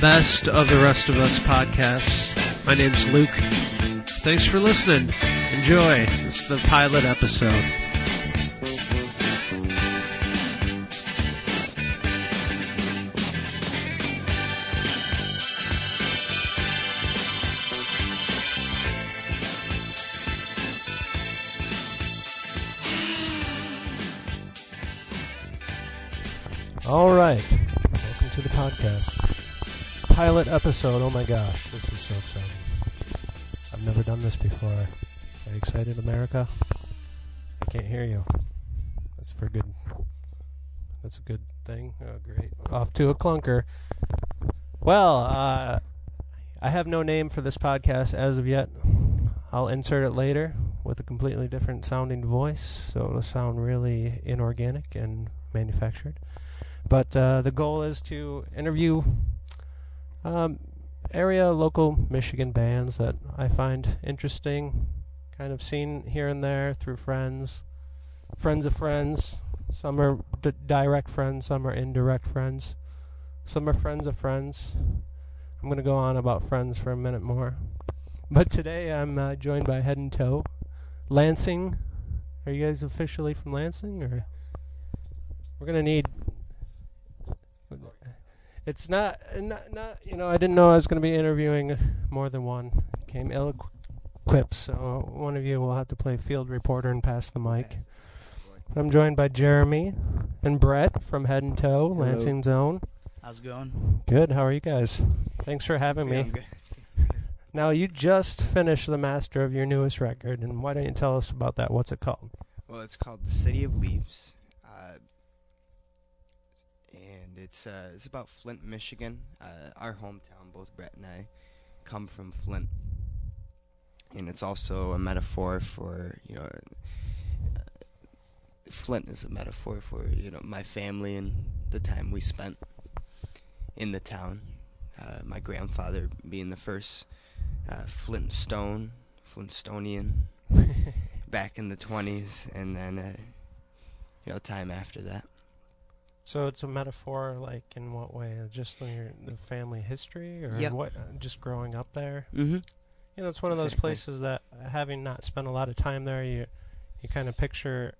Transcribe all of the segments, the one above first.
best of the rest of us podcast. My name's Luke. Thanks for listening. Enjoy. This is the pilot episode. Episode. Oh my gosh, this is so exciting. I've never done this before. Are you excited, America? I can't hear you. That's for good. That's a good thing. Oh, great. Off to a clunker. Well, uh, I have no name for this podcast as of yet. I'll insert it later with a completely different sounding voice, so it'll sound really inorganic and manufactured. But uh, the goal is to interview um, area local Michigan bands that I find interesting, kind of seen here and there through friends, friends of friends. Some are d- direct friends, some are indirect friends, some are friends of friends. I'm going to go on about friends for a minute more. But today I'm uh, joined by Head and Toe. Lansing. Are you guys officially from Lansing? or We're going to need it's not, not, not, you know, I didn't know I was going to be interviewing more than one. Came ill equipped, so one of you will have to play field reporter and pass the mic. I'm joined by Jeremy and Brett from Head and Toe, Hello. Lansing Zone. How's it going? Good, how are you guys? Thanks for having Yeah, me. Good. Now, you just finished the master of your newest record, and why don't you tell us about that? What's it called? Well, it's called The City of Leaves. Uh, and it's uh, it's about Flint, Michigan. Uh, our hometown, both Brett and I come from Flint. And it's also a metaphor for, you know, uh, Flint is a metaphor for, you know, my family and the time we spent in the town. Uh, my grandfather being the first uh, Flintstone, Flintstonian back in the 20s and then uh, you know time after that So it's a metaphor, like in what way? Just your the family history, or Yep. what? Just growing up there. mm-hmm. You know, it's one of those Exactly. places that, having not spent a lot of time there, you you kind of picture.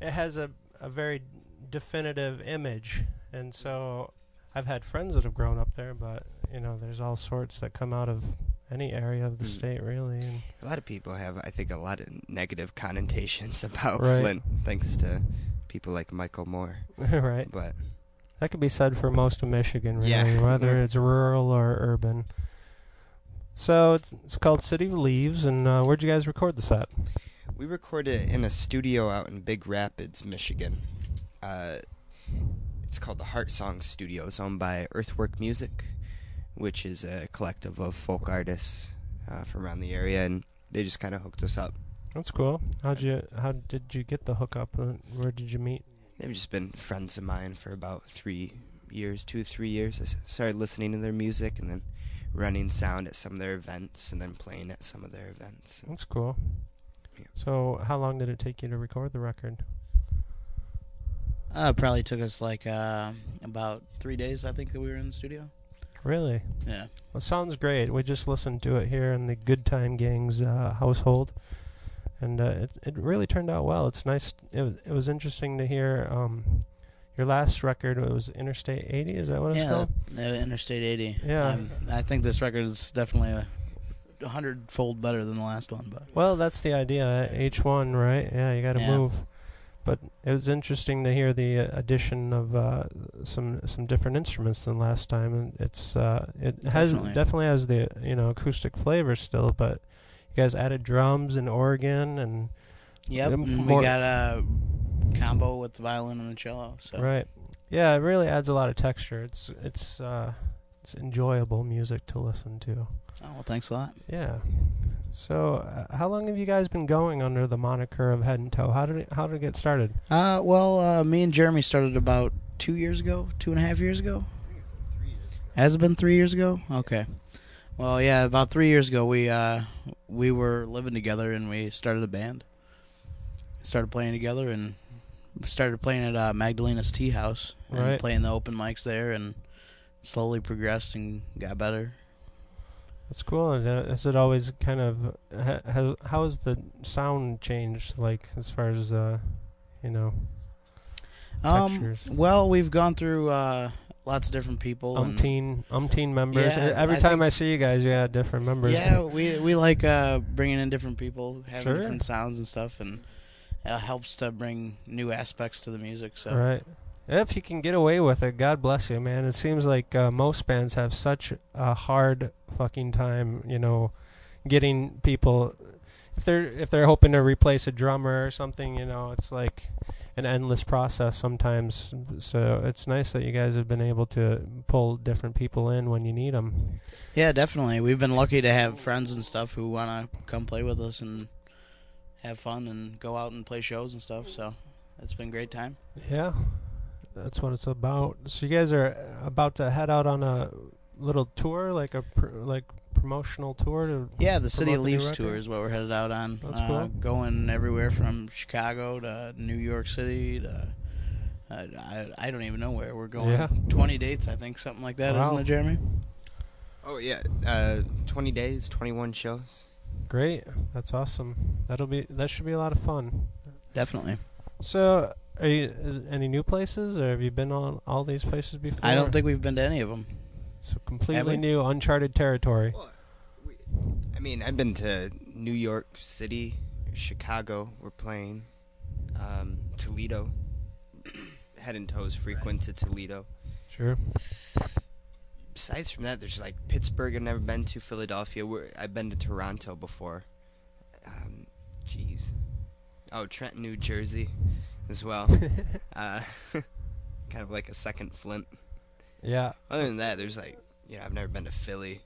It has a a very definitive image, and so I've had friends that have grown up there, but you know, there's all sorts that come out of any area of the Mm. state, really. And a lot of people have i think a lot of negative connotations about Right. flint thanks to people like michael moore right, but that could be said for most of Michigan, really, Yeah. whether it's rural or urban. So it's it's called City of Leaves, and uh, where'd you guys record this at? we recorded it in a studio out in big rapids michigan uh, it's called the heart song studios owned by earthwork music which is a collective of folk artists uh, from around the area and they just kind of hooked us up That's cool. How'd you how did you get the hookup? Uh, Where did you meet? They've just been friends of mine for about three years, two, three years. I started listening to their music and then running sound at some of their events and then playing at some of their events. That's cool. Yeah. So how long did it take you to record the record? Uh, it probably took us like uh, about three days. I think that we were in the studio. Really? Yeah. Well, sounds great. We just listened to it here in the Good Time Gang's uh, household, and uh, it it really turned out well. It's nice. It was, it was interesting to hear. Um, your last record it was Interstate 80. Is that what it's yeah. called? uh, Interstate 80. Yeah. Um, I think this record is definitely a, hundredfold better than the last one. But Well, that's the idea. H1, right? Yeah, you got to Yeah. move. But it was interesting to hear the uh, addition of uh, some some different instruments than last time, and it's uh, it has Definitely. definitely has the you know acoustic flavor still. But guys added drums and organ and yep, and more- we got a combo with the violin and the cello. So right, yeah, it really adds a lot of texture. It's it's uh, it's enjoyable music to listen to. Oh well, thanks a lot. Yeah. So, uh, how long have you guys been going under the moniker of Head and Toe? How did it, how did it get started? Uh, well, uh, me and Jeremy started about two years ago, two and a half years ago. Has it been three years ago? Okay. Well, yeah, about three years ago, we uh, we were living together and we started a band. Started playing together and started playing at uh, Magdalena's Tea House and Right. playing the open mics there and slowly progressed and got better. That's cool. And, uh, Has it always kind of ha, has how has the sound changed? Like as far as uh, you know, Um, Textures. well, we've gone through uh, lots of different people. umpteen umpteen members. Yeah, Every I time I see you guys, you got different members. Yeah, we we like uh, bringing in different people, having Sure. different sounds and stuff, and it helps to bring new aspects to the music. So Right. If you can get away with it, God bless you, man. It seems like uh, most bands have such a hard fucking time, you know, getting people. If they're if they're hoping to replace a drummer or something, you know, it's like an endless process sometimes. So it's nice that you guys have been able to pull different people in when you need them. yeah, definitely. We've been lucky to have friends and stuff who want to come play with us and have fun and go out and play shows and stuff. So it's been a great time. Yeah, that's what it's about. So you guys are about to head out on a little tour, like a like promotional tour to Yeah, the City of Promote the new Leaves tour is what we're headed out on. That's uh, cool. Going everywhere from Chicago to New York City to. Uh, I, I don't even know where we're going. Yeah. 20 dates, I think, something like that, Wow. not it, Jeremy? Oh yeah, uh, 20 days, 21 shows. Great. That's awesome. That'll be that should be a lot of fun. Definitely. So, are you is, any new places, or have you been on all these places before? I don't think we've been to any of them. So. Completely we? new, uncharted territory. Well, we, I mean, I've been to New York City, Chicago. We're playing um, Toledo. Head and toes frequent to Toledo. Sure. Besides from that, there's like Pittsburgh. I've never been to. Philadelphia. We're, I've been to Toronto before. Um, jeez. Oh, Trenton, New Jersey, as well. uh, kind of like a second Flint. Yeah. Other than that, there's like, you know, I've never been to Philly.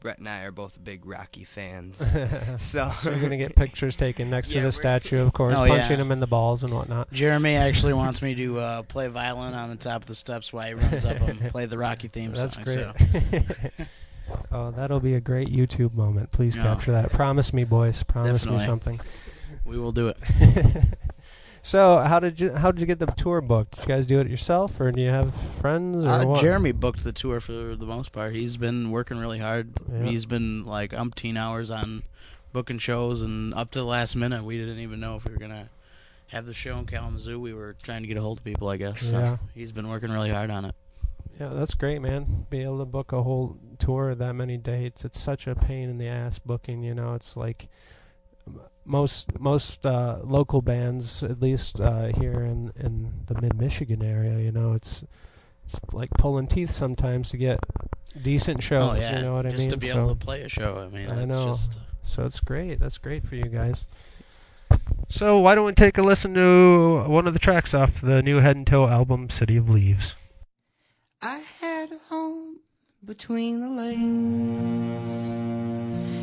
Brett and I are both big Rocky fans. So, so you're gonna get pictures taken next to the statue, of course, Oh, punching yeah. him in the balls and whatnot. Jeremy actually wants me to uh, play violin on the top of the steps while he runs up and play the Rocky theme That's song. great. So. oh, that'll be a great YouTube moment. Please Yeah. capture that. Promise me, boys. Promise me something. We will do it. So, how did you how did you get the tour booked? Did you guys do it yourself, or do you have friends, or Uh? Jeremy booked the tour for the most part. He's been working really hard. Yeah. He's been like umpteen hours on booking shows, and up to the last minute, we didn't even know if we were gonna have the show in Kalamazoo. We were trying to get a hold of people, I guess. So Yeah. he's been working really hard on it. Yeah, that's great, man. Be able to book a whole tour that many dates. It's such a pain in the ass booking, you know. It's like most most uh, local bands, at least uh, here in in the mid Michigan area, you know, it's it's like pulling teeth sometimes to get decent shows. oh yeah, You know what just I mean? Just to be so, able to play a show. I mean, I know. just so it's great. That's great for you guys. So why don't we take a listen to one of the tracks off the new Head and Toe album, City of Leaves. I had a home between the lakes,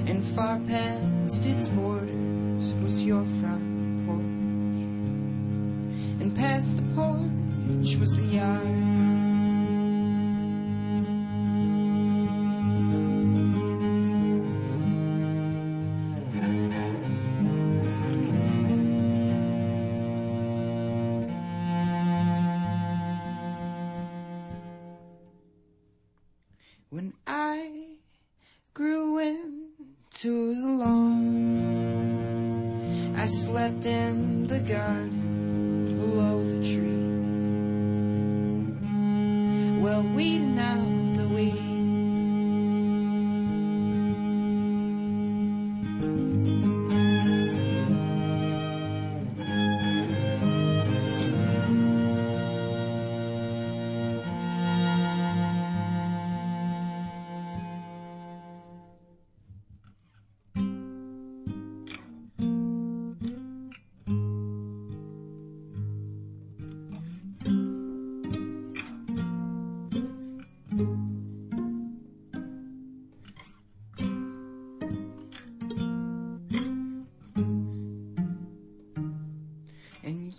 and far past its borders was your front porch, and past the porch was the yard.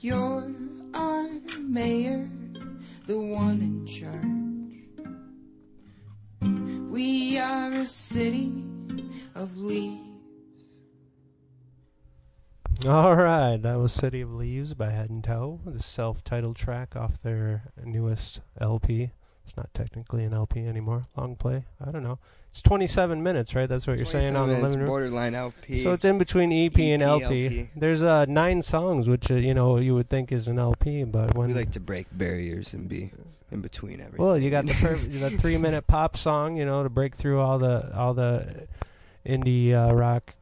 You're our mayor, the one in charge. We are a city of leaves. All right, that was City of Leaves by Head and Toe, the self-titled track off their newest LP, It's not technically an LP anymore. Long play. I don't know. It's 27 minutes, right? That's what you're saying on the 27 minutes, living room. borderline LP. So it's in between EP, and LP. LP. There's uh, nine songs, which uh, you know you would think is an LP, but when we like to break barriers and be in between everything. well, you got the the three minute pop song, you know, to break through all the all the indie uh, rock.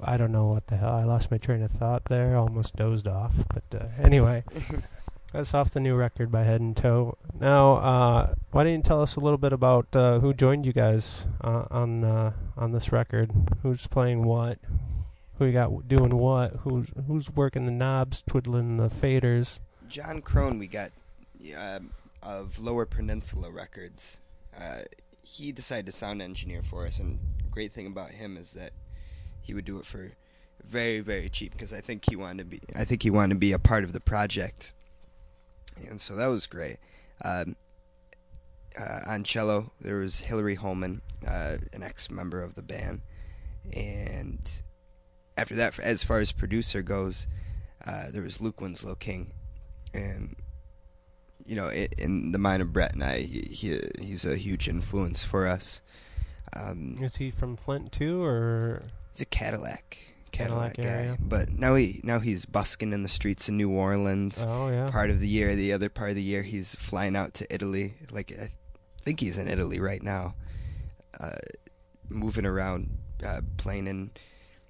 I don't know what the hell. I lost my train of thought there. Almost dozed off. But uh, anyway, that's off the new record by Head and Toe. Now, uh, why don't you tell us a little bit about uh, who joined you guys uh, on uh, on this record? Who's playing what? Who you got doing what? Who's who's working the knobs, twiddling the faders? John Crone, we got uh, of Lower Peninsula Records. Uh, he decided to sound engineer for us, and great thing about him is that he would do it for very, very cheap because I think he wanted to be. I think he wanted to be a part of the project, and so that was great. Um, uh, on cello, there was Hillary Holman, uh, an ex-member of the band, and after that, as far as producer goes, uh, there was Luke Winslow King, and you know, i in the mind of Brett and I, he, he he's a huge influence for us. Um, Is he from Flint too, or he's a Cadillac, Cadillac Cadillac, guy, but now he now he's busking in the streets of New Orleans. oh yeah, Part of the year, the other part of the year, he's flying out to Italy. Like I think he's in Italy right now, uh, moving around, uh, playing in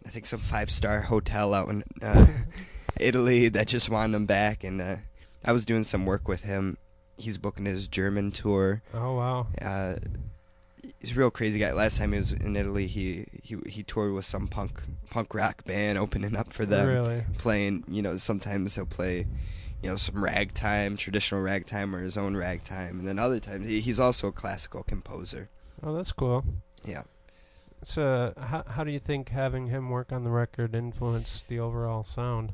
I think some five star hotel out in uh, Italy that just wanted him back. And uh, I was doing some work with him. He's booking his German tour. oh wow, Uh, he's a real crazy guy. Last time he was in Italy, he he he toured with some punk punk rock band, opening up for them really? playing, you know, sometimes he'll play, you know, some ragtime, traditional ragtime or his own ragtime, and then other times he, he's also a classical composer. Oh, that's cool. Yeah. So, how how do you think having him work on the record influenced the overall sound?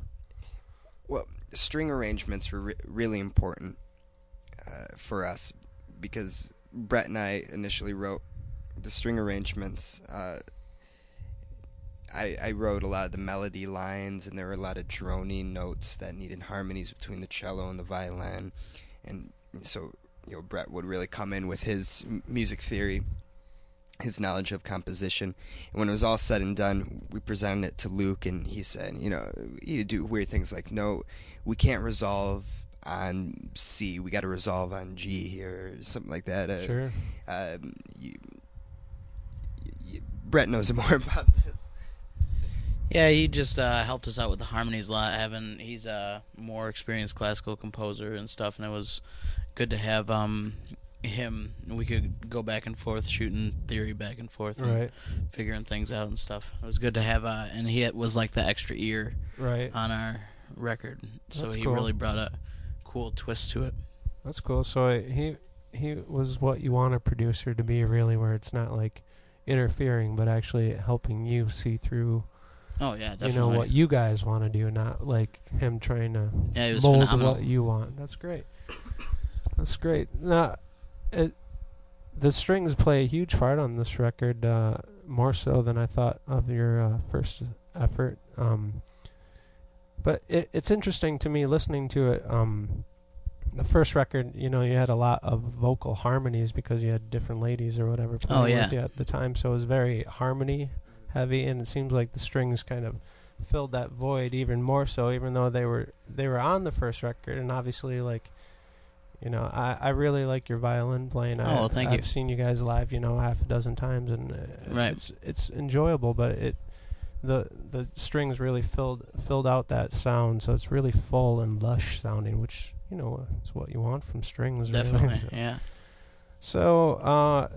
Well, string arrangements were re- really important uh, for us because Brett and I initially wrote the string arrangements. Uh, I, I wrote a lot of the melody lines, and there were a lot of droning notes that needed harmonies between the cello and the violin, and so you know Brett would really come in with his music theory, his knowledge of composition, and when it was all said and done, we presented it to Luke, and he said, you know, you do weird things like, no, we can't resolve on C, we got to resolve on G here, or something like that. Uh, Sure. um, you, you, Brett knows more about this. Yeah, he just uh, helped us out with the harmonies a lot. Having he's a more experienced classical composer and stuff, and it was good to have um him. We could go back and forth, shooting theory back and forth, and Right. figuring things out and stuff. It was good to have, uh, and he was like the extra ear Right. on our record, so That's he cool. really brought a cool twist to it. That's cool. So uh, he he was what you want a producer to be, really, where it's not like interfering, but actually helping you see through, Oh yeah, definitely. you know, what you guys want to do, not like him trying to yeah, mold phenomenal. what you want. That's great. That's great. Now, it, the strings play a huge part on this record, uh, more so than I thought of your uh, first effort. Um, but it, it's interesting to me listening to it. Um, the first record, you know, you had a lot of vocal harmonies because you had different ladies or whatever playing Oh, yeah. with you at the time, so it was very harmony heavy, and it seems like the strings kind of filled that void even more so even though they were they were on the first record and obviously like you know i i really like your violin playing I, Oh, thank i've you. seen you guys live you know half a dozen times and uh, Right. it's it's enjoyable but it the the strings really filled filled out that sound so it's really full and lush sounding which you know is what you want from strings really. Definitely, So- yeah. so, uh,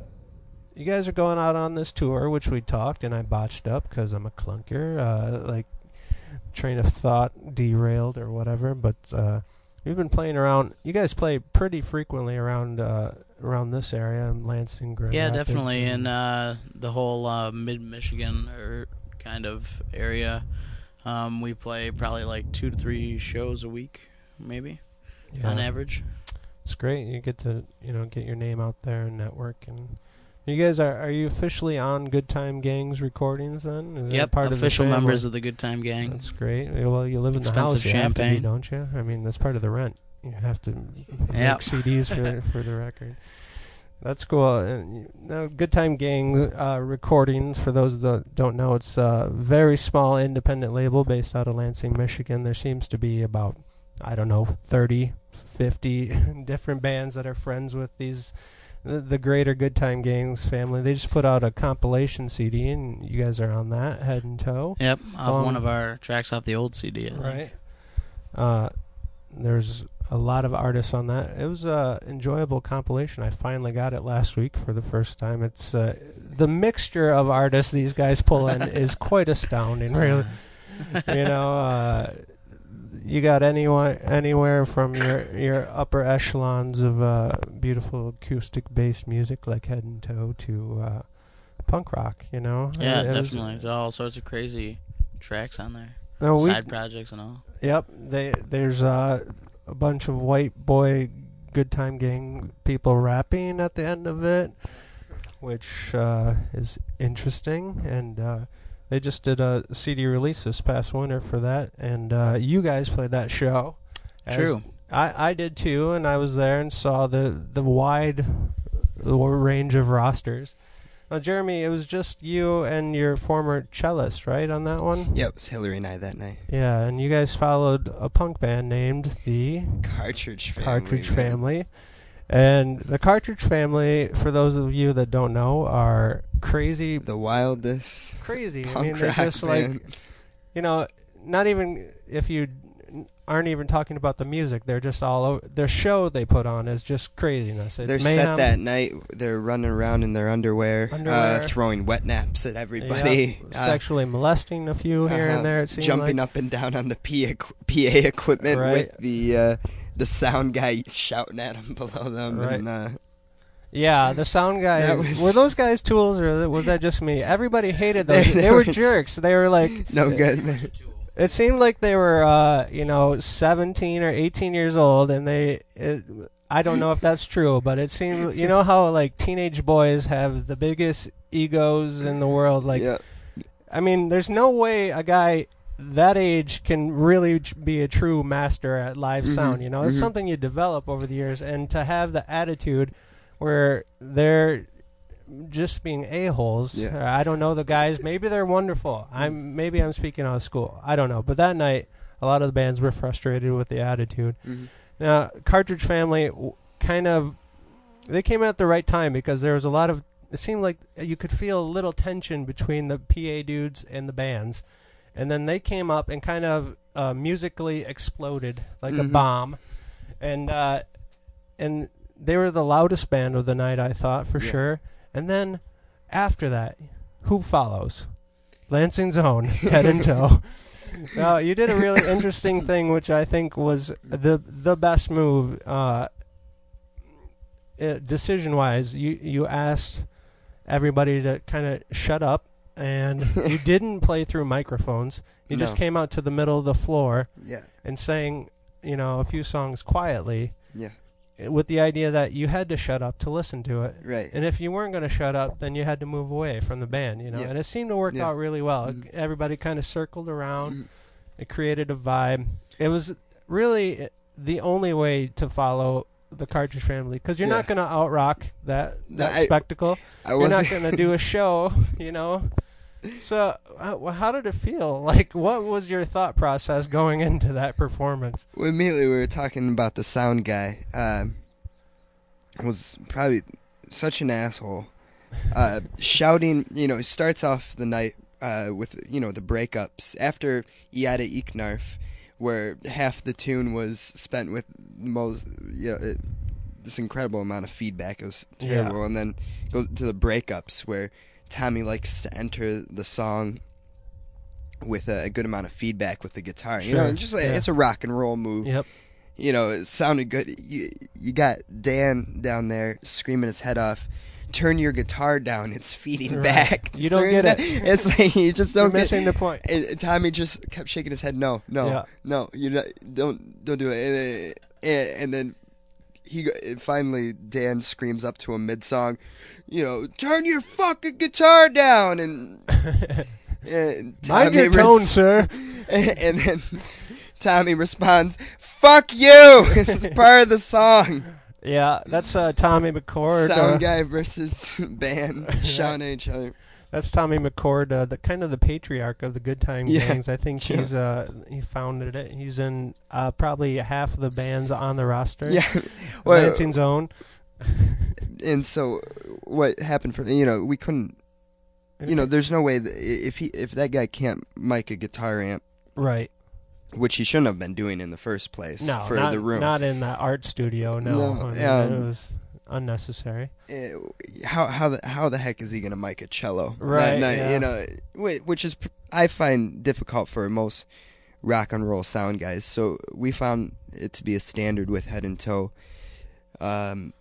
you guys are going out on this tour, which we talked, and I botched up because I'm a clunker. Uh, like, train of thought derailed or whatever. But uh, we've been playing around. You guys play pretty frequently around uh, around this area, in Lansing, Grand Yeah, Rapids, definitely and- in uh, the whole uh, mid Michigan or kind of area. Um, we play probably like two to three shows a week, maybe yeah. on average. It's great. You get to you know get your name out there and network. And you guys are are you officially on Good Time Gangs recordings then? Is Yep, part official of the members of the Good Time Gang. That's great. Well, you live in the house, you have be, champagne. don't you? I mean, that's part of the rent. You have to Yep. make CDs for for the record. That's cool. And know, Good Time Gang uh, recordings. For those that don't know, it's a very small independent label based out of Lansing, Michigan. There seems to be about I don't know 30, 50 different bands that are friends with these the, the greater Good Time Gangs family. They just put out a compilation CD, and you guys are on that head and toe. Yep, off Um, one of our tracks off the old CD. I think. Right. Uh, there's a lot of artists on that. It was a enjoyable compilation. I finally got it last week for the first time. It's uh, the mixture of artists these guys pull in is quite astounding. Really, you know, uh, you got anyone anywhere from your your upper echelons of uh, beautiful acoustic based music like Head and Toe to uh, punk rock. You know, Yeah, It was- definitely. There's all sorts of crazy tracks on there, no, we, side projects and all. Yep, they there's uh, a bunch of white boy good time gang people rapping at the end of it, which uh, is interesting. And uh, they just did a CD release this past winter for that, and uh, you guys played that show. True. I, I did too, and I was there and saw the the wide range of rosters. Now, Jeremy, it was just you and your former cellist, right, on that one? Yeah, it was Hillary and I that night. Yeah, and you guys followed a punk band named the Cartridge family. Cartridge man. Family. And the Cartridge Family, for those of you that don't know, are crazy, The wildest crazy. I mean, they're just like, you know, not even if you aren't even talking about the music, they're just all over. Their show they put on is just craziness. It's Their mayhem. set that night, they're running around in their underwear, Underwear. Uh, throwing wet naps at Yeah, everybody, uh, sexually molesting a few here uh-huh, and there. It seemed jumping like. up and down on the PA, PA equipment Right. with the uh, the sound guy shouting at them below them. Right. And, uh, Yeah, the sound guy. Was- Were those guys tools, or was that just me? Everybody hated those. They- they, they were were- jerks. They were like, no good, man. It seemed like they were, uh, you know, 17 or 18 years old, and they. It, I don't know if that's true, but it seemed, you know, how like teenage boys have the biggest egos in the world. Like, yeah. I mean, there's no way a guy that age can really be a true master at live Mhm, sound. You know, it's mhm. something you develop over the years, and to have the attitude where they're just being a holes. Yeah. I don't know the guys. Maybe they're wonderful. I'm maybe I'm speaking out of school. I don't know. But that night, a lot of the bands were frustrated with the attitude. Mhm. Now, Cartridge Family kind of they came at the right time because there was a lot of it seemed like you could feel a little tension between the PA dudes and the bands. And then they came up and kind of uh, musically exploded like a Mhm. bomb. And uh, and they were the loudest band of the night, I thought for Yeah. sure. And then after that, who follows? Lansing's own head and toe. Now you did a really interesting thing, which I think was the the best move, uh, decision wise. You you asked everybody to kind of shut up, and you didn't play through microphones. You just came out to the middle of the floor Yeah. and sang, you know, a few songs quietly, Yeah. With the idea that you had to shut up to listen to it. Right. And if you weren't going to shut up, then you had to move away from the band, you know. Yeah. And it seemed to work Yeah. out really well. Mhm. Everybody kind of circled around. Mhm. It created a vibe. It was really the only way to follow the Cartridge Family because you're not going to out rock that No, that I- spectacle. I You're not going to do a show, you know. So, uh, how did it feel? Like, what was your thought process going into that performance? Well, immediately we were talking about the sound guy. Um, was probably such an asshole. Uh, shouting, you know, he starts off the night uh, with you know the breakups after Iada Iknarf, where half the tune was spent with most, you know, it, this incredible amount of feedback. It was Yeah. terrible, and then go to the breakups where Tommy likes to enter the song with a, a good amount of feedback with the guitar. You know, Sure, just like, yeah. it's a rock and roll move Yep. you know, it sounded good. You, you got Dan down there screaming his head off. Turn your guitar down. It's feeding Right. back. You don't Turn get down- it. It's like you just You're don't get. missing the point. And and Tommy just kept shaking his head. No, no, Yeah. no. You don't don't do it. And, and, and then he finally Dan screams up to him mid song, you know, turn your fucking guitar down and. and Mind Tommy your tone, res- sir. and, and then Tommy responds, "Fuck you." it's part of the song. Yeah, that's uh, Tommy McCord. Sound uh, guy versus band shouting at each other. That's Tommy McCord, uh, the kind of the patriarch of the Good Time Yeah. Gangs. I think Yeah. he's uh, he founded it. He's in uh, probably half of the bands on the roster. Yeah. Well, Lansing Zone. and so what happened for you know we couldn't you know there's no way that if he if that guy can't mic a guitar amp right? which he shouldn't have been doing in the first place No, for not, the room not in the art studio. No, No, I mean, um, it was unnecessary. Eh, how how the how the heck is he gonna mic a cello Right, that night, yeah. you know which is I find difficult for most rock and roll sound guys so we found it to be a standard with head and toe um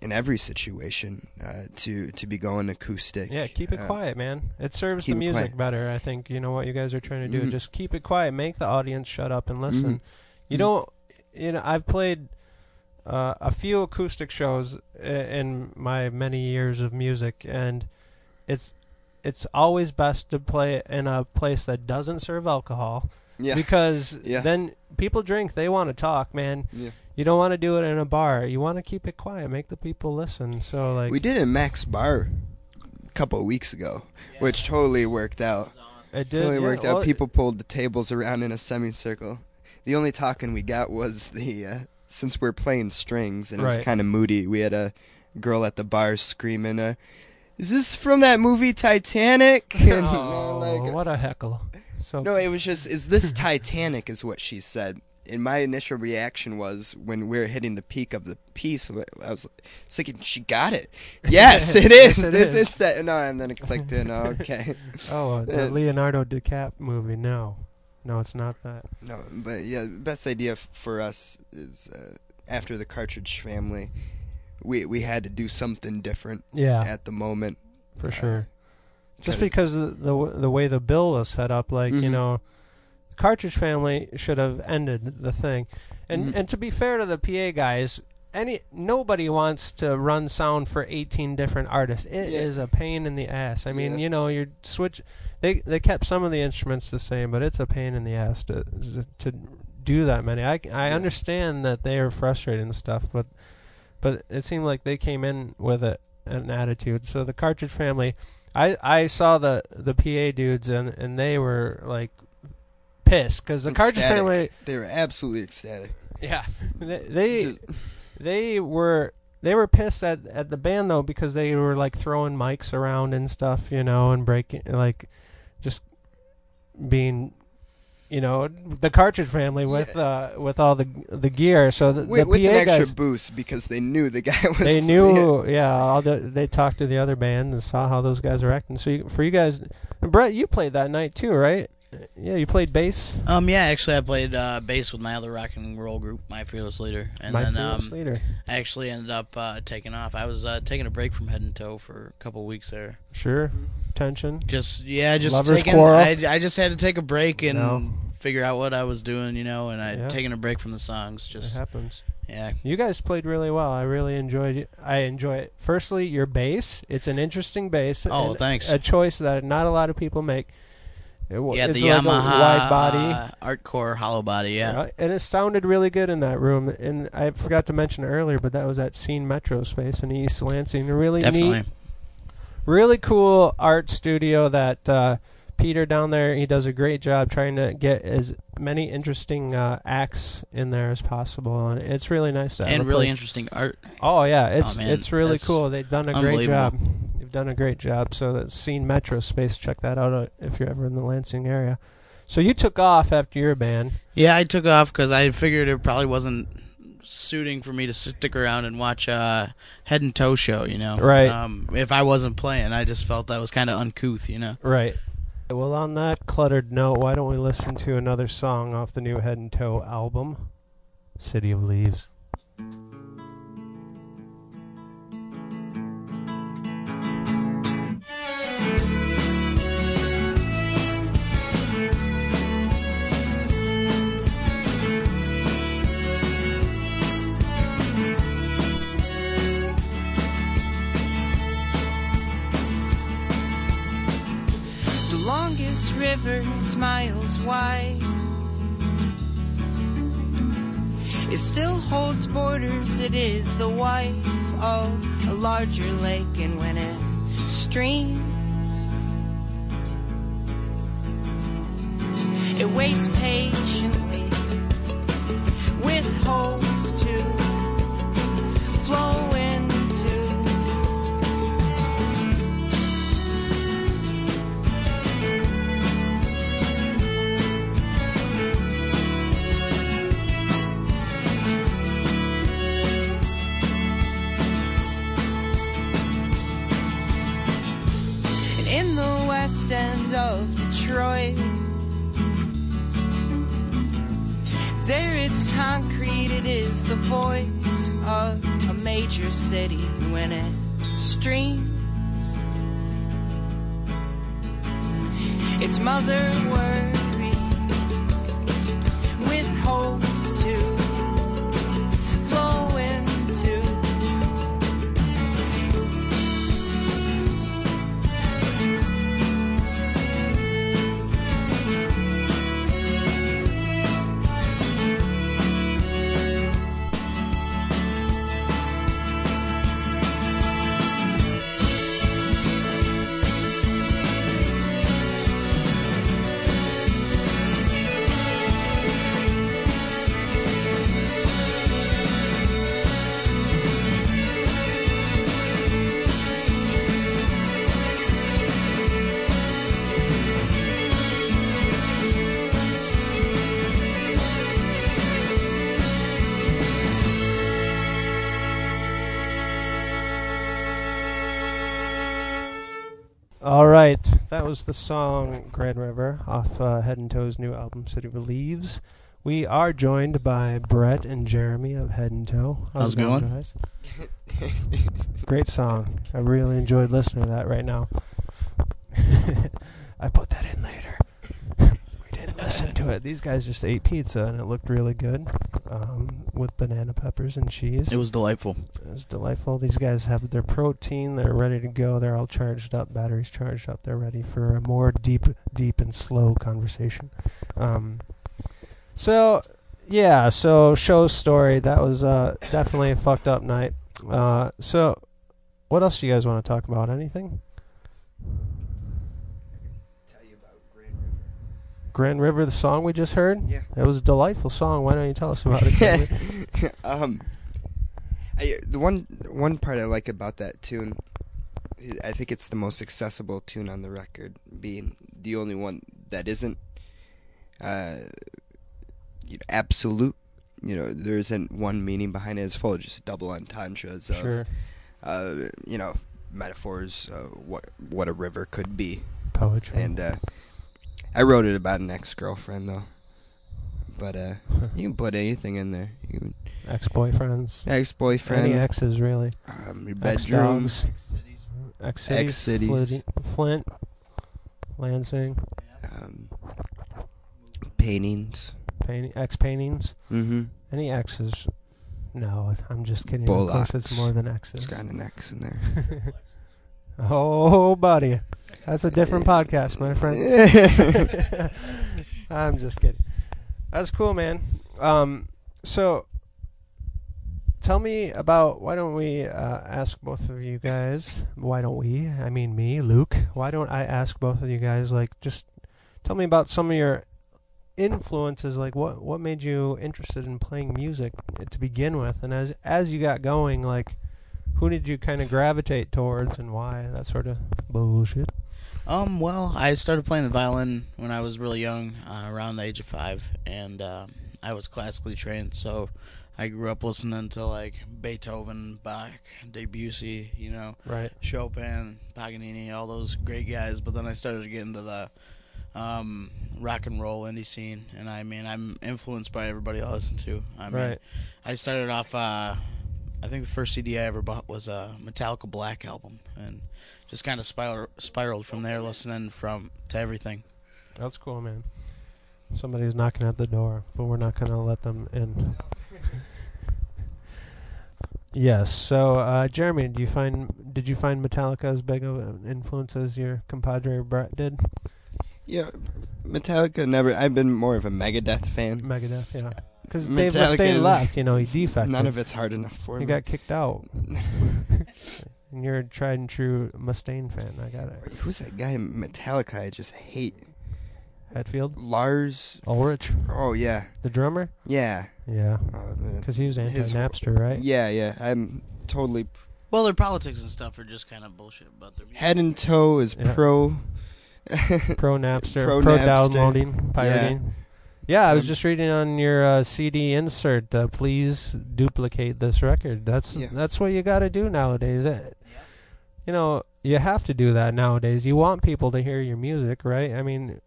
in every situation uh, to to be going acoustic Yeah, keep it uh, quiet, man. It serves the music better. I think you know what you guys are trying to do. Mhm. Just keep it quiet. Make the audience shut up and listen. Mhm. You Mhm. don't. You know, I've played uh, a few acoustic shows in my many years of music, and it's it's always best to play in a place that doesn't serve alcohol yeah because Yeah. then people drink. They want to talk, man. yeah You don't want to do it in a bar. You want to keep it quiet. Make the people listen. So like we did it in Mac's Bar a couple of weeks ago, which totally worked out. it did. totally yeah, worked well, out. People pulled the tables around in a semicircle. The only talking we got was the uh, since we're playing strings and it Right. was kind of moody. We had a girl at the bar screaming, uh, "Is this from that movie Titanic?" And Oh, like, what a heckle! So no, it was just, "Is this Titanic?" Is what she said. And my initial reaction was when we were hitting the peak of the piece, I was thinking, "She got it." Yes, it is. Yes, it this is. is that. No, and then it clicked in. Okay. Oh, the Uh, Leonardo DiCap movie. No, no, it's not that. No, but yeah, the best idea f- for us is uh, after the cartridge family, we we had to do something different Yeah, at the moment. for uh, sure. Just because the, the the way the bill was set up, like you Mhm. know, Cartridge Family should have ended the thing. And Mhm. and to be fair to the PA guys, any nobody wants to run sound for 18 different artists. It is Yeah. a pain in the ass. I mean, Yeah. you know, you're switch. They they kept some of the instruments the same, but it's a pain in the ass to to do that many. I I Yeah. understand that they are frustrated and stuff, but but it seemed like they came in with a, an attitude. So the Cartridge Family, I I saw the the PA dudes and and they were like pissed because the Cartridge. Family, They were absolutely ecstatic. yeah, they they, Just- they were. They were pissed at, at the band though because they were like throwing mics around and stuff, you know, and breaking like just being you know the cartridge family with uh with all the the gear so the, with, the with PA an extra guys boost because they knew the guy was. they knew yeah all the, they talked to the other band and saw how those guys were acting so you, for you guys and Brett you played that night too right yeah you played bass Um, yeah, actually, I played uh, bass with my other rock and roll group, My Fearless Leader, and my then fearless um, leader I actually ended up uh, taking off. I was uh, taking a break from head and toe for a couple weeks there. sure tension Just yeah, just Lovers taking. quarrel? I, I just had to take a break and No. figure out what I was doing, you know, and I'd Yeah. taken a break from the songs. it Just happens yeah, you guys played really well I really enjoyed it I enjoy it firstly your bass it's an interesting bass Oh, thanks. a choice that not a lot of people make It wa- yeah, the Yamaha wide body uh, Art Core hollow body. Yeah, Right? And it sounded really good in that room. And I forgot to mention earlier, but that was at Scene Metro Space in East Lansing. Really definitely. neat, really cool art studio that uh, Peter down there, he does a great job trying to get as many interesting uh, acts in there as possible. And it's really nice to have And a really interesting art. Oh yeah, it's man, it's really cool. They've done a great job. They've done a great job. So that's Scene Metro Space. Check that out uh, if you're ever in the Lansing area. So you took off after your band. Yeah, I took off because I figured it probably wasn't suiting for me to stick around and watch a head and toe show. You know, Right. Um, if I wasn't playing, I just felt that was kind of uncouth. You know. Right. Well, on that cluttered note, why don't we listen to another song off the new Head and Toe album, City of Leaves? river, it's miles wide. It still holds borders, it is the wife of a larger lake, and when it streams, it waits patiently. That was the song Grand River off uh, Head and Toe's new album City of Leaves. We are joined by Brett and Jeremy of Head and Toe. How's it going? guys? Great song. I really enjoyed listening to that right now. I put that in later. Listen to it. These guys just ate pizza and it looked really good um, with banana peppers and cheese. It was delightful. It was delightful. These guys have their protein. They're ready to go. They're all charged up. Batteries charged up. They're ready for a more deep, deep and slow conversation. Um, so, yeah. So, show story. That was uh, definitely a fucked up night. Uh, so, what else do you guys want to talk about? Anything? Grand River, the song we just heard. Yeah. It was a delightful song. Why don't you tell us about it? Um, I, the one one part I like about that tune, I think it's the most accessible tune on the record, being the only one that isn't uh, you know, absolute. You know, there isn't one meaning behind it. It's full of just double entendres of, sure. uh, you know, metaphors. Uh, what what a river could be, Poetry. and uh, I wrote it about an ex girlfriend though. But uh, you can put anything in there. You can Ex-boyfriends. ex boyfriend, Any exes, really. um, your Ex bedroom, dogs. X cities. Ex-cities. Flint, Flint, Lansing, um, paintings. painting, ex paintings. Mm-hmm. Any exes? No, I'm just kidding. Of course, it's more than exes. It's got an X in there. oh, buddy, that's a different podcast, my friend. I'm just kidding. That's cool, man. Um, so tell me about why don't we uh, ask both of you guys? Why don't we? I mean, me, Luke. Why don't I ask both of you guys? Like, just tell me about some of your influences. Like, what what made you interested in playing music to begin with, and as as you got going, like. Who did you kind of gravitate towards and why? That sort of bullshit. Um, well, I started playing the violin when I was really young, uh, around the age of five, and um I was classically trained, so I grew up listening to like Beethoven, Bach, Debussy, you know, Right. Chopin, Paganini, all those great guys. But then I started to get into the um, rock and roll indie scene, and I mean, I'm influenced by everybody I listen to. I mean, Right. I started off. Uh, I think the first CD I ever bought was a Metallica Black album, and just kind of spiral, spiraled from there, listening from to everything. That's cool, man. Somebody's knocking at the door, but we're not going to let them in. yes. So, uh, Jeremy, do you find did you find Metallica as big of an influence as your compadre Brett did? Yeah, Metallica never. I've been more of a Megadeth fan. Megadeth, yeah. Because Dave Metallica Mustaine left. You know, he defected. None of it's hard enough for He me. got kicked out. and you're a tried and true Mustaine fan. I got it. Who's that guy in Metallica? I just hate Hetfield, Lars. Ulrich, Oh yeah, the drummer. yeah. Yeah, uh, man. because he was anti-Napster, right? Yeah, yeah. I'm totally Well, their politics and stuff are just kind of bullshit. But their music. head and toe is Yeah. pro. Pro Napster, Pro pro, Napster. downloading, pirating. Yeah. I was Um, just reading on your uh, CD insert. Uh, please duplicate this record. That's Yeah. that's what you got to do nowadays. It, you know, you have to do that nowadays. You want people to hear your music, right? I mean,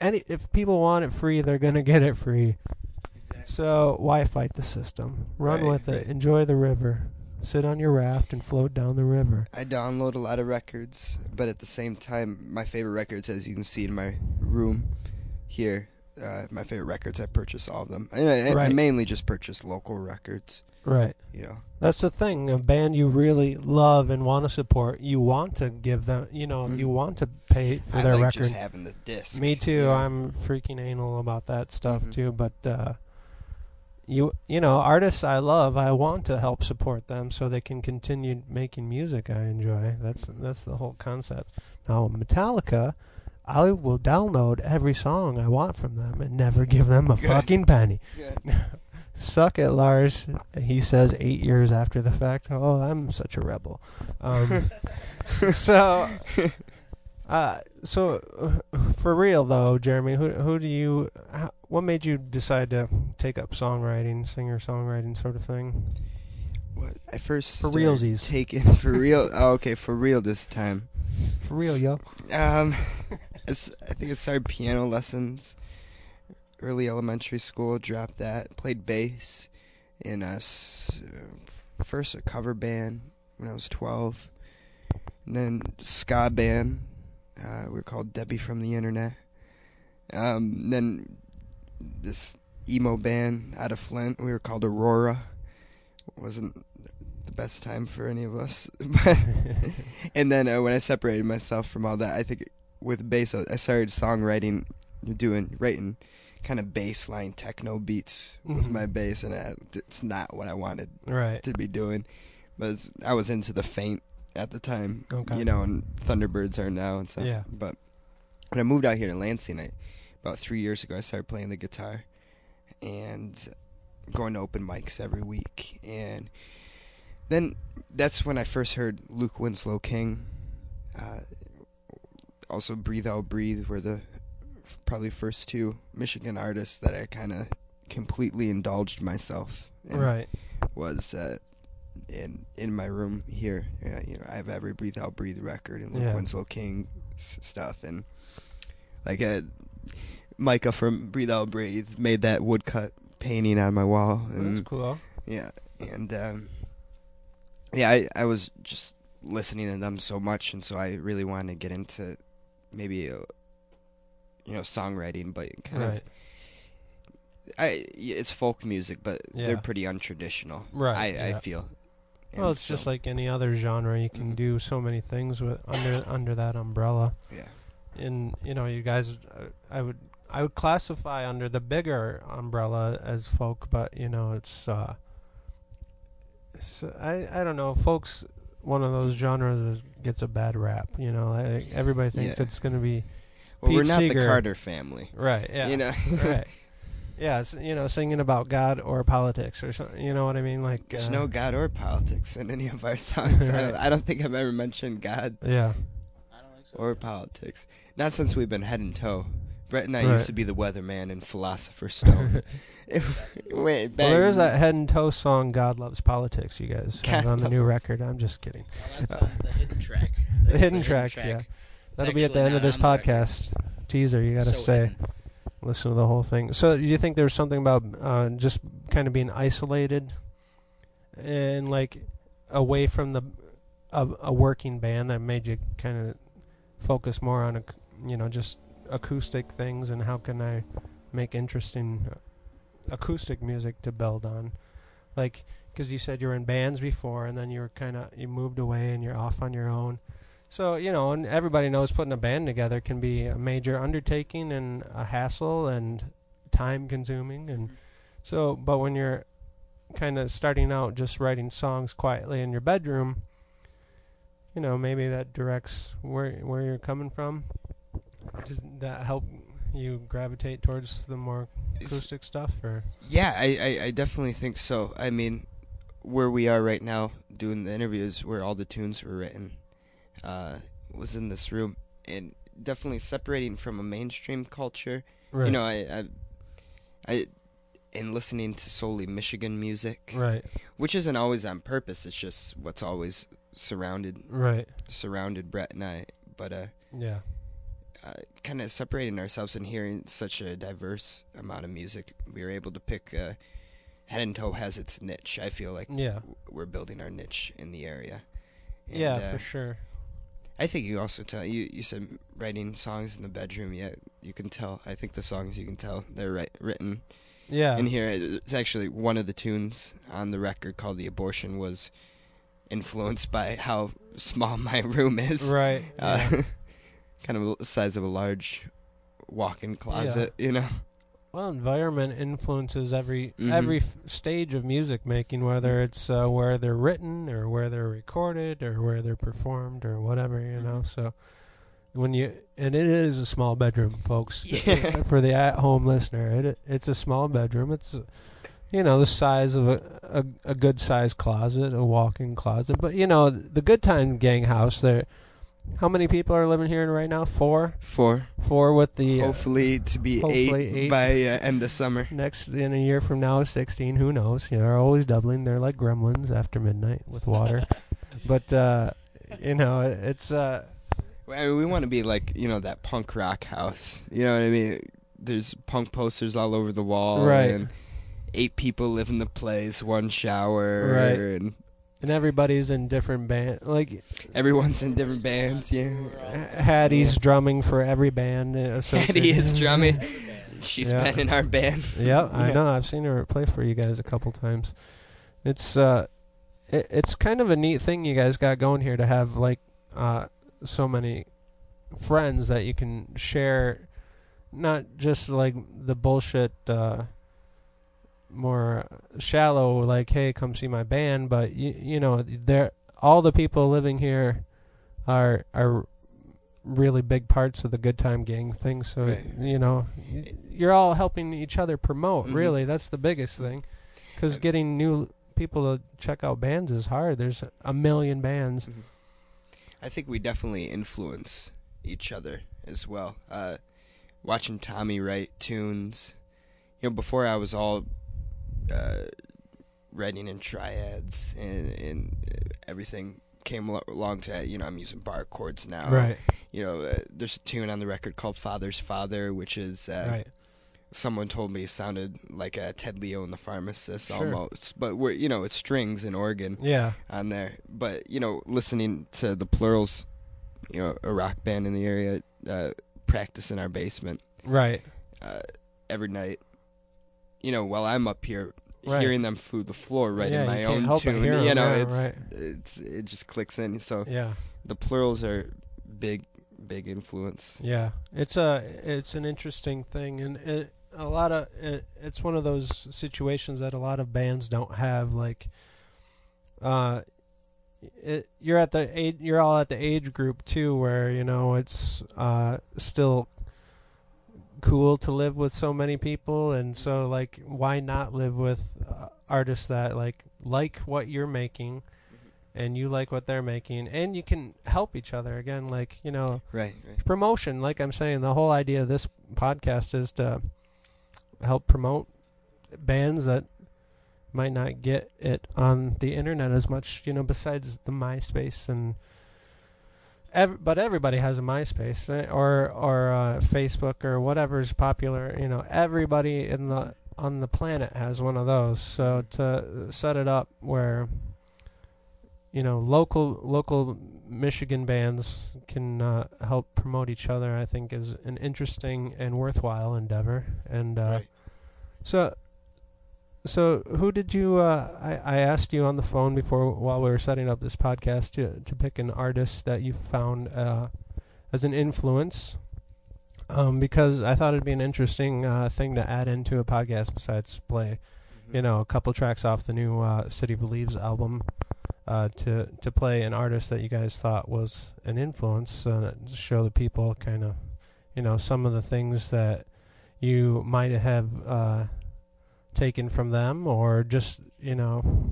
any if people want it free, they're gonna get it free. So why fight the system? Run Right, with it. Enjoy the river. Sit on your raft and float down the river. I download a lot of records, but at the same time, my favorite records, as you can see in my room here, uh, my favorite records, I purchase all of them. And I, I mainly just purchase local records, Right. you know. That's the thing. A band you really love and want to support, you want to give them. You know, Mhm. you want to pay for I their like record. just having the disc. Me too. I'm freaking anal about that stuff Mhm. too. But uh, you, you know, artists I love, I want to help support them so they can continue making music I enjoy. That's that's the whole concept. Now, Metallica, I will download every song I want from them and never give them a Good. fucking penny. Suck it, Lars. He says eight years after the fact. Oh, I'm such a rebel. Um, so, uh, so for real though, Jeremy, who who do you? How, what made you decide to take up songwriting, singer songwriting sort of thing? What I first For realsies. taking for real. Oh, okay, for real this time. For real, yo. Um, I think I started piano lessons early elementary school. Dropped that. Played bass in a uh, first a cover band when I was twelve, and then ska band. Uh, we were called Debbie from the Internet. Um, then this emo band out of Flint. We were called Aurora. Wasn't the best time for any of us, and then uh, when I separated myself from all that, I think with bass, I I started songwriting, doing writing kind of bassline techno beats with Mhm. my bass, and uh, it's not what I wanted right. to be doing. But I was into the faint at the time, Okay. you know, and Thunderbirds are now and stuff. Yeah. But when I moved out here to Lansing, I, about three years ago, I started playing the guitar and going to open mics every week. And then that's when I first heard Luke Winslow King. Uh, also, Breathe Owl Breathe were the probably first two Michigan artists that I kind of completely indulged myself in Right. was uh, in in my room here. Uh, you know, I have every Breathe Owl Breathe record and Luke Yeah. Winslow King s- stuff, and like uh, Micah from Breathe Owl Breathe made that woodcut painting on my wall, and That's cool. yeah, and um, yeah, I I was just listening to them so much, and so I really wanted to get into maybe a, you know songwriting, but kind Right. of. I it's folk music, but they're pretty untraditional. Right, I, I yeah. feel. Well, And it's just like any other genre. You can Mhm. do so many things with under under that umbrella. yeah. and you know you guys uh, i would i would classify under the bigger umbrella as folk but you know it's uh it's, i i don't know folks one of those genres that gets a bad rap you know like everybody thinks Yeah. it's going to be Well, we're not Seeger. the Carter family. right yeah You know. right yeah it's, you know singing about god or politics or something you know what i mean like There's uh, no God or politics in any of our songs. I, don't, I don't think I've ever mentioned God yeah I don't think so. or politics. Not since we've been head and toe. Brett and I Right. used to be the weatherman and philosopher's stone. It went back. well there is that head and toe song god loves politics you guys God on the new record i'm just kidding Well, that's uh, the hidden track. the hidden track, yeah that'll be at the end of this the podcast teaser you gotta So say hidden. listen to the whole thing. So, do you think there's something about uh, just kind of being isolated and like away from the a, a working band that made you kind of focus more on, a you know, just acoustic things and how can I make interesting uh, acoustic music to build on? Like, because you said you were in bands before, and then you were kind of you moved away and you're off on your own. So you know, and everybody knows putting a band together can be a major undertaking and a hassle and time consuming. And So, but when you're kind of starting out just writing songs quietly in your bedroom, you know, maybe that directs where where you're coming from. Does that help you gravitate towards the more acoustic stuff or Yeah, I, I, I definitely think so. I mean, where we are right now doing the interviews, where all the tunes were written, uh, was in this room, and definitely separating from a mainstream culture. right You know, I, I, I, and listening to solely Michigan music, right which isn't always on purpose. It's just what's always surrounded right surrounded Brett and I. But uh, yeah uh, kind of separating ourselves and hearing such a diverse amount of music, we were able to pick. Uh, Head and Toe has its niche. I feel like yeah w- we're building our niche in the area. And, yeah uh, for sure I think you also tell you you said writing songs in the bedroom. Yeah, you can tell. I think the songs you can tell they're right, written yeah in here. It's actually one of the tunes on the record called "The Abortion" was influenced by how small my room is. right Uh, yeah. kind of the size of a large walk-in closet. You know. Well, environment influences every Mhm. every f- stage of music making, whether it's uh, where they're written or where they're recorded or where they're performed or whatever, you know. Mhm. So when you and it is a small bedroom, folks. Yeah. For the at-home listener, it it's a small bedroom. It's you know the size of a a, a good sized closet, a walk-in closet. But you know the Good Time Gang house there. How many people are living here right now? Four. Four. Four with the uh, hopefully to be hopefully eight, eight. by uh, end of summer. next in a year from now 16 who knows you know, they're always doubling they're like gremlins after midnight with water but uh you know it's uh I mean, we want to be like you know that punk rock house. You know what I mean? There's punk posters all over the wall. Right. And eight people live in the place, one shower, Right. and and everybody's in different band like everyone's in different bands. Yeah. Hattie's drumming for every band uh, Hattie is drumming. She's Yeah. been in our band. Yep, I know. I've seen her play for you guys a couple times. It's uh, it, it's kind of a neat thing you guys got going here to have like uh, so many friends that you can share, not just like the bullshit, uh, more shallow like, hey, come see my band, but you you know, they're all the people living here are are really big parts of the good time gang thing. So Right. you know you're all helping each other promote Mhm. really. That's the biggest thing. Because getting new people to check out bands is hard. There's a million bands. I think we definitely influence each other as well. Uh, watching Tommy write tunes, you know, before I was all uh, writing in triads and, and everything came along to you know I'm using bar chords now. right You know, uh, there's a tune on the record called "Father's Father," which is uh, right someone told me sounded like a Ted Leo and the Pharmacist Sure. almost, but we're you know it's strings and organ yeah on there. But you know, listening to the Plurals, you know, a rock band in the area, uh, practice in our basement right uh, every night. You know, while I'm up here, Right. hearing them through the floor, right Yeah, you my own tune. you know, yeah, it's right. it's it just clicks in. So yeah the Plurals are big, big influence. Yeah, it's a it's an interesting thing, and it, a lot of it, it's one of those situations that a lot of bands don't have. Like, uh, it, you're at the age, you're all at the age group too, where you know it's uh still cool to live with so many people, and so like, why not live with uh, artists that like like what you're making. And you like what they're making, and you can help each other again. Like you know, Right, right. promotion like i'm saying the whole idea of this podcast is to help promote bands that might not get it on the internet as much you know besides the myspace and ev- but everybody has a myspace eh, or or uh, facebook or whatever's popular you know everybody in the on the planet has one of those so to set it up where you know local local Michigan bands can uh, help promote each other. I think is an interesting and worthwhile endeavor. And uh, Right. so, so who did you? Uh, I I asked you on the phone before while we were setting up this podcast to to pick an artist that you found uh, as an influence. um, because I thought it'd be an interesting uh, thing to add into a podcast besides play, you know, a couple tracks off the new uh, City of Leaves album. Uh, to to play an artist that you guys thought was an influence, uh, to show the people kind of, you know, some of the things that you might have uh, taken from them, or just you know,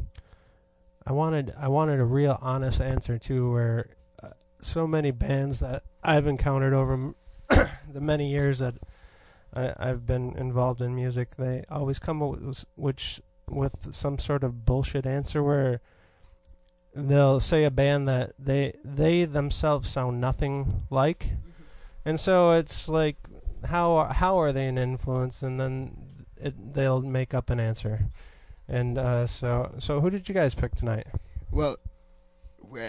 I wanted I wanted a real honest answer too, where uh, so many bands that I've encountered over m- the many years that I, I've been involved in music, they always come up with, which with some sort of bullshit answer where they'll say a band that they they themselves sound nothing like, and so it's like how how are they an influence, and then it, they'll make up an answer, and uh, so so who did you guys pick tonight? Well, we,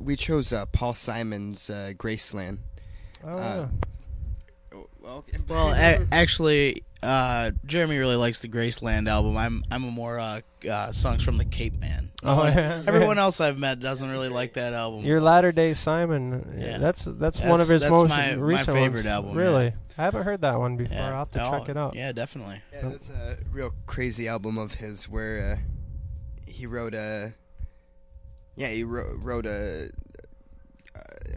we chose uh, Paul Simon's uh, Graceland. Oh, Uh, Well, Well, a- actually, uh, Jeremy really likes the Graceland album. I'm I'm a more uh, uh, songs from the Capeman. Oh, yeah. Everyone else I've met doesn't really like that album. Your latter day Simon, Yeah. that's that's one of his that's most my- my recent favorite ones. album, Really, yeah. I haven't heard that one before. yeah. I'll have to Oh, check it out. Yeah, definitely. Yeah, that's a real crazy album of his where uh, he wrote a yeah he wrote, wrote a,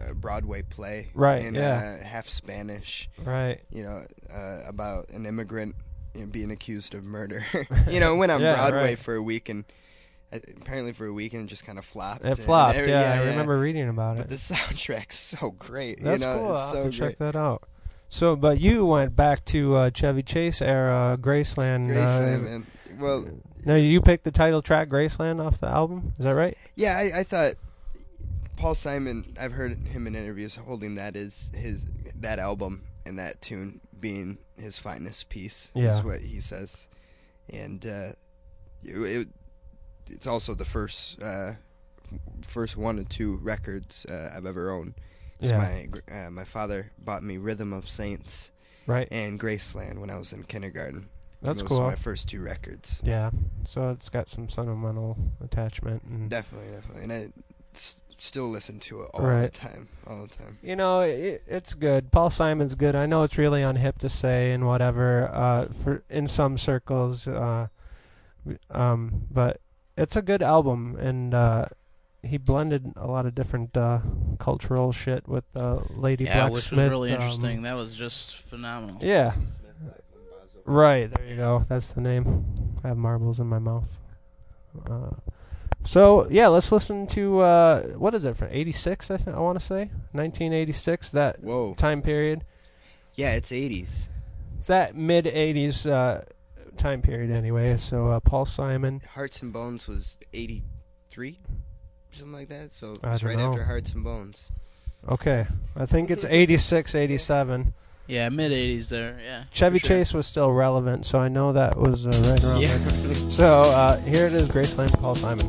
a Broadway play Right, in yeah. uh, half Spanish Right. you know uh, about an immigrant you know, being accused of murder you know went on Yeah, Broadway right. for a week and uh, apparently for a week and just kind of flopped It flopped. every- Yeah, I remember reading about but it. the soundtrack's so great That's you know, cool. I'll so have to great. check that out. So, but you went back to uh, Chevy Chase era, Graceland. Graceland, uh. Well, no, you picked the title track Graceland off the album. Is that right? Yeah, I, I thought Paul Simon. I've heard him in interviews holding that as his that album and that tune being his finest piece. Yeah. is what he says, and uh, it, it, it's also the first uh, first one or two records uh, I've ever owned. Yeah. my uh, my father bought me Rhythm of Saints Right. and Graceland when I was in kindergarten. That's Those cool. Were my first two records. Yeah. So it's got some sentimental attachment. And Definitely, definitely, and I s- still listen to it all the time, all the time. You know, it, it's good. Paul Simon's good. I know it's really unhip to say and whatever uh, for in some circles, uh, um, but it's a good album, and uh, he blended a lot of different uh, cultural shit with uh, Lady Yeah, Black which Smith, was really um, interesting. that was just phenomenal. yeah, right there you go. That's the name. I have marbles in my mouth. Uh, so yeah, let's listen to uh, what is it for eighty six? I think I want to say nineteen eighty six. That Whoa. time period. Yeah, it's 80s. It's that mid '80s uh, time period, anyway. So uh, Paul Simon. Hearts and Bones was 83, something like that. So it I was right know. after Hearts and Bones. Okay, I think it's '86, '87. Yeah, mid '80s there. Yeah. Chevy sure. Chase was still relevant, so I know that was uh, right around Yeah. there. So uh, here it is, Graceland, Paul Simon.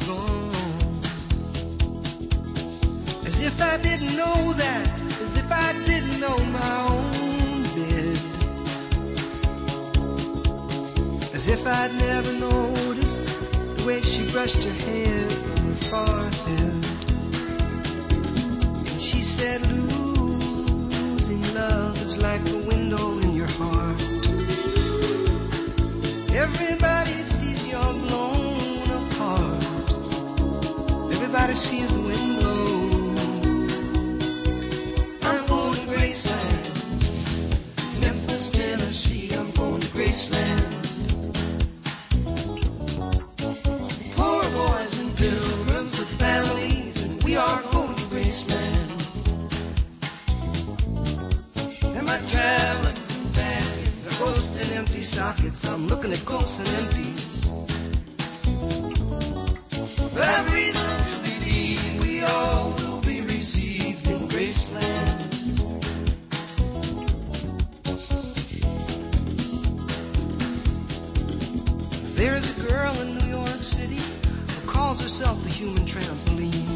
Gone. As if I didn't know that, as as if I didn't know my own bed. As if I'd never noticed the way she brushed her hair from her forehead. And she said, losing love is like a window in your heart. Everybody sees you're blown Everybody sees the wind blow. I'm going to Graceland, Memphis, Tennessee. I'm going to Graceland. Poor boys and pilgrims with families, and we are going to Graceland. Traveling empty sockets? I'm looking at ghosts and empties. Human trampoline.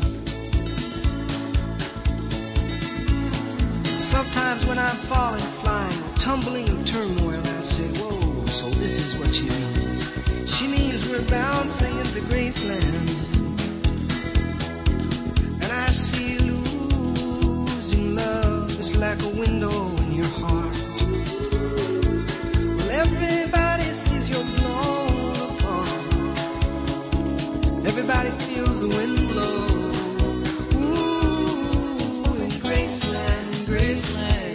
Sometimes when I'm falling, flying, tumbling in turmoil, I say, Whoa, so this is what she means. She means we're bouncing into Graceland. And I see losing love is like a window Everybody feels the wind blow. Ooh, in Graceland, in Graceland.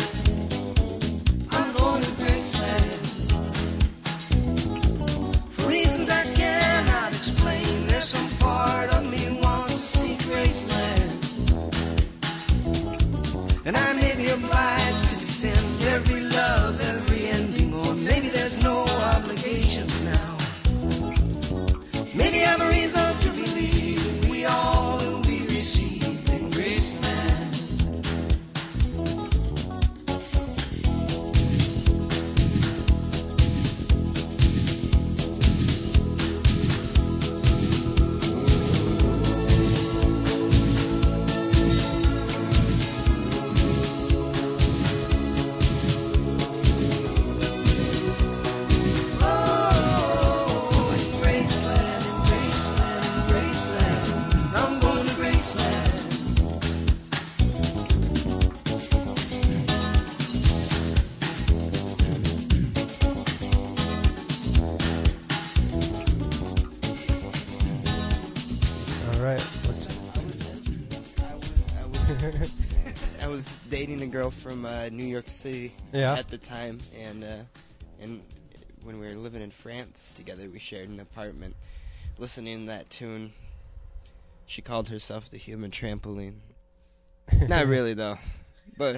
Uh, New York City Yeah. at the time, and uh, and when we were living in France together, we shared an apartment. Listening to that tune, she called herself the human trampoline. Not really though, but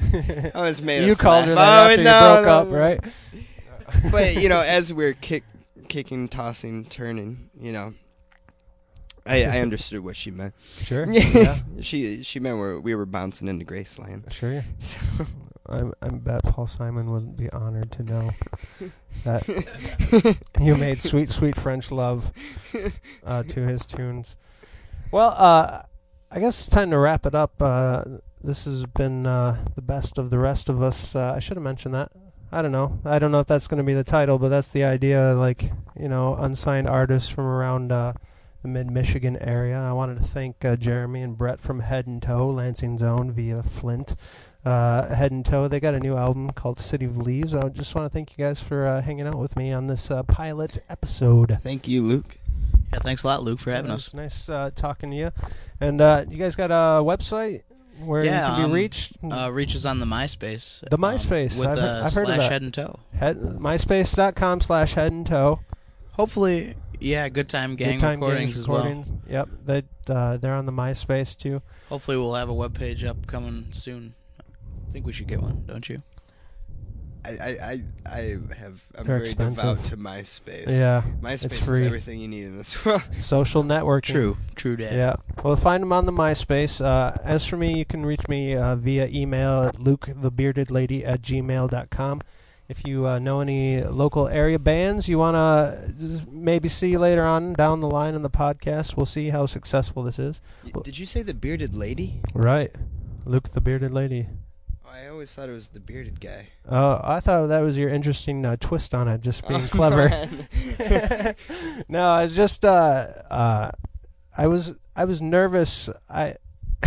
I was made. you called her laugh. that after Oh, no, you broke no, up, no. right? But you know, as we're kick, kicking, tossing, turning, you know, I, I understood what she meant. Sure. yeah. she she meant we we were bouncing into Graceland. Sure. So I, I bet Paul Simon would be honored to know that you made sweet, sweet French love uh, to his tunes. Well, uh, I guess it's time to wrap it up. Uh, this has been uh, the best of the rest of us. Uh, I should have mentioned that. I don't know. I don't know if that's going to be the title, but that's the idea. Like you know, unsigned artists from around uh, the mid Michigan area. I wanted to thank uh, Jeremy and Brett from Head and Toe, Lansing Zone via Flint. Uh, Head and Toe, they got a new album called City of Leaves. I just want to thank you guys for uh, hanging out with me on this uh, pilot episode. thank you, Luke. Yeah, thanks a lot, Luke, for having us. nice uh, talking to you. And uh, you guys got a website where Yeah, you can be um, reached? Uh, reaches on the MySpace. The um, MySpace, with I've- I've heard of that. head and toe. head, myspace.com slash head and toe. Hopefully, yeah, good time gang Good time recordings as well. Yep, they, uh, they're on the MySpace too. Hopefully, we'll have a web page up coming soon. I think we should get one, don't you? I I I, I have I'm They're very devout to MySpace. Yeah, MySpace it's is free. everything you need in this world. social networking. True, true, Dad. Yeah. Well, find them on the MySpace. Uh, as for me, you can reach me uh, via email at lukethebeardedlady at gmail.com. If you uh, know any local area bands you want to maybe see later on down the line in the podcast, we'll see how successful this is. Y- Did you say the bearded lady? Right. Luke the Bearded Lady. I always thought it was the bearded guy. Oh, I thought that was your interesting uh, twist on it, just being Oh, clever. no, I was just uh, uh, I was I was nervous. I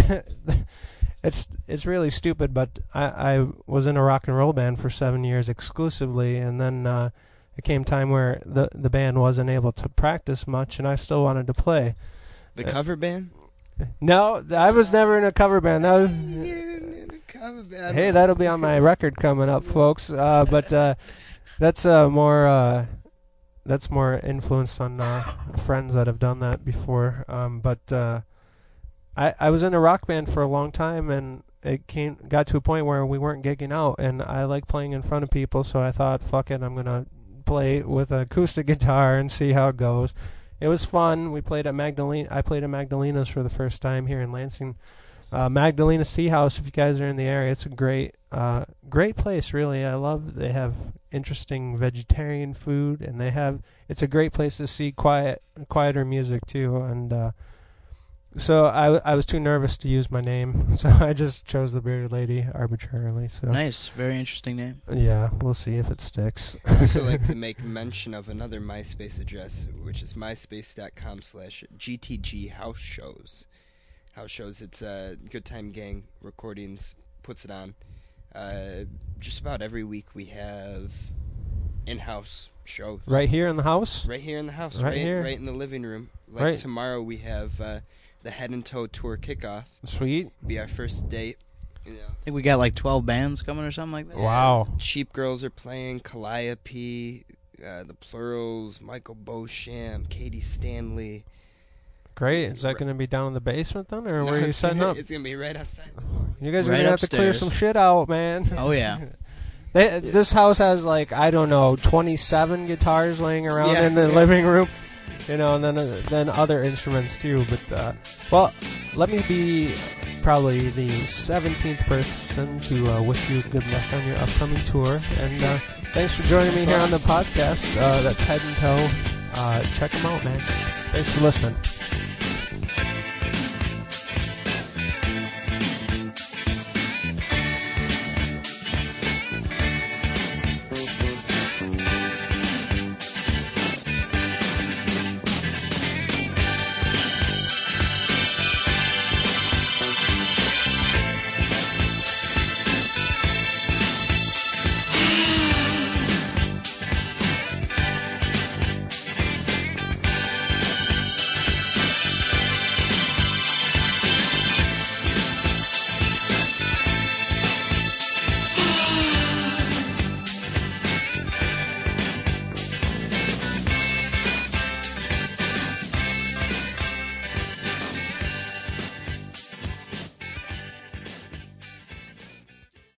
it's it's really stupid, but I, I was in a rock and roll band for seven years exclusively, and then uh, it came time where the the band wasn't able to practice much, and I still wanted to play. the cover band. No, I was never in a cover band. That was hey, that'll be on my record coming up, folks. Uh, but uh, that's uh, more uh, that's more influenced on uh, friends that have done that before. Um, but uh, I I was in a rock band for a long time, and it came got to a point where we weren't gigging out, and I like playing in front of people, so I thought, fuck it, I'm gonna play with an acoustic guitar and see how it goes. It was fun. We played at Magdalena. I played at Magdalena's for the first time here in Lansing uh, Magdalena's Tea House. If you guys are in the area, it's a great, uh, great place. Really, I love. They have interesting vegetarian food, and they have. It's a great place to see quiet, quieter music too. And uh, so I, I was too nervous to use my name, so I just chose the bearded lady arbitrarily. So Nice, very interesting name. yeah, we'll see if it sticks. I also like to make mention of another MySpace address, which is myspace.com slash GTG house shows. House shows, it's a Good Time Gang Recordings, puts it on. Uh, just about every week we have in-house shows. right here in the house. Right here in the house, Right right, here. right in the living room. Like Right. tomorrow we have uh, the Head and Toe Tour kickoff. Sweet. Be our first date. You know. I think we got like 12 bands coming or something like that. Wow. Cheap Girls are playing, Calliope, uh, the Plurals, Michael Beauchamp, Katie Stanley. Great. Is that going to be down in the basement then, or where are you setting gonna, up? It's gonna be right outside. You guys are Right gonna have to clear some shit out, man. Oh yeah. They, This house has like I don't know, twenty-seven guitars laying around Yeah. in the living room, you know, and then uh, then other instruments too. But uh, well, let me be probably the seventeenth person to uh, wish you good luck on your upcoming tour, and uh, thanks for joining me here on the podcast. Uh, that's Head and Toe. Uh, check them out, man. Thanks for listening.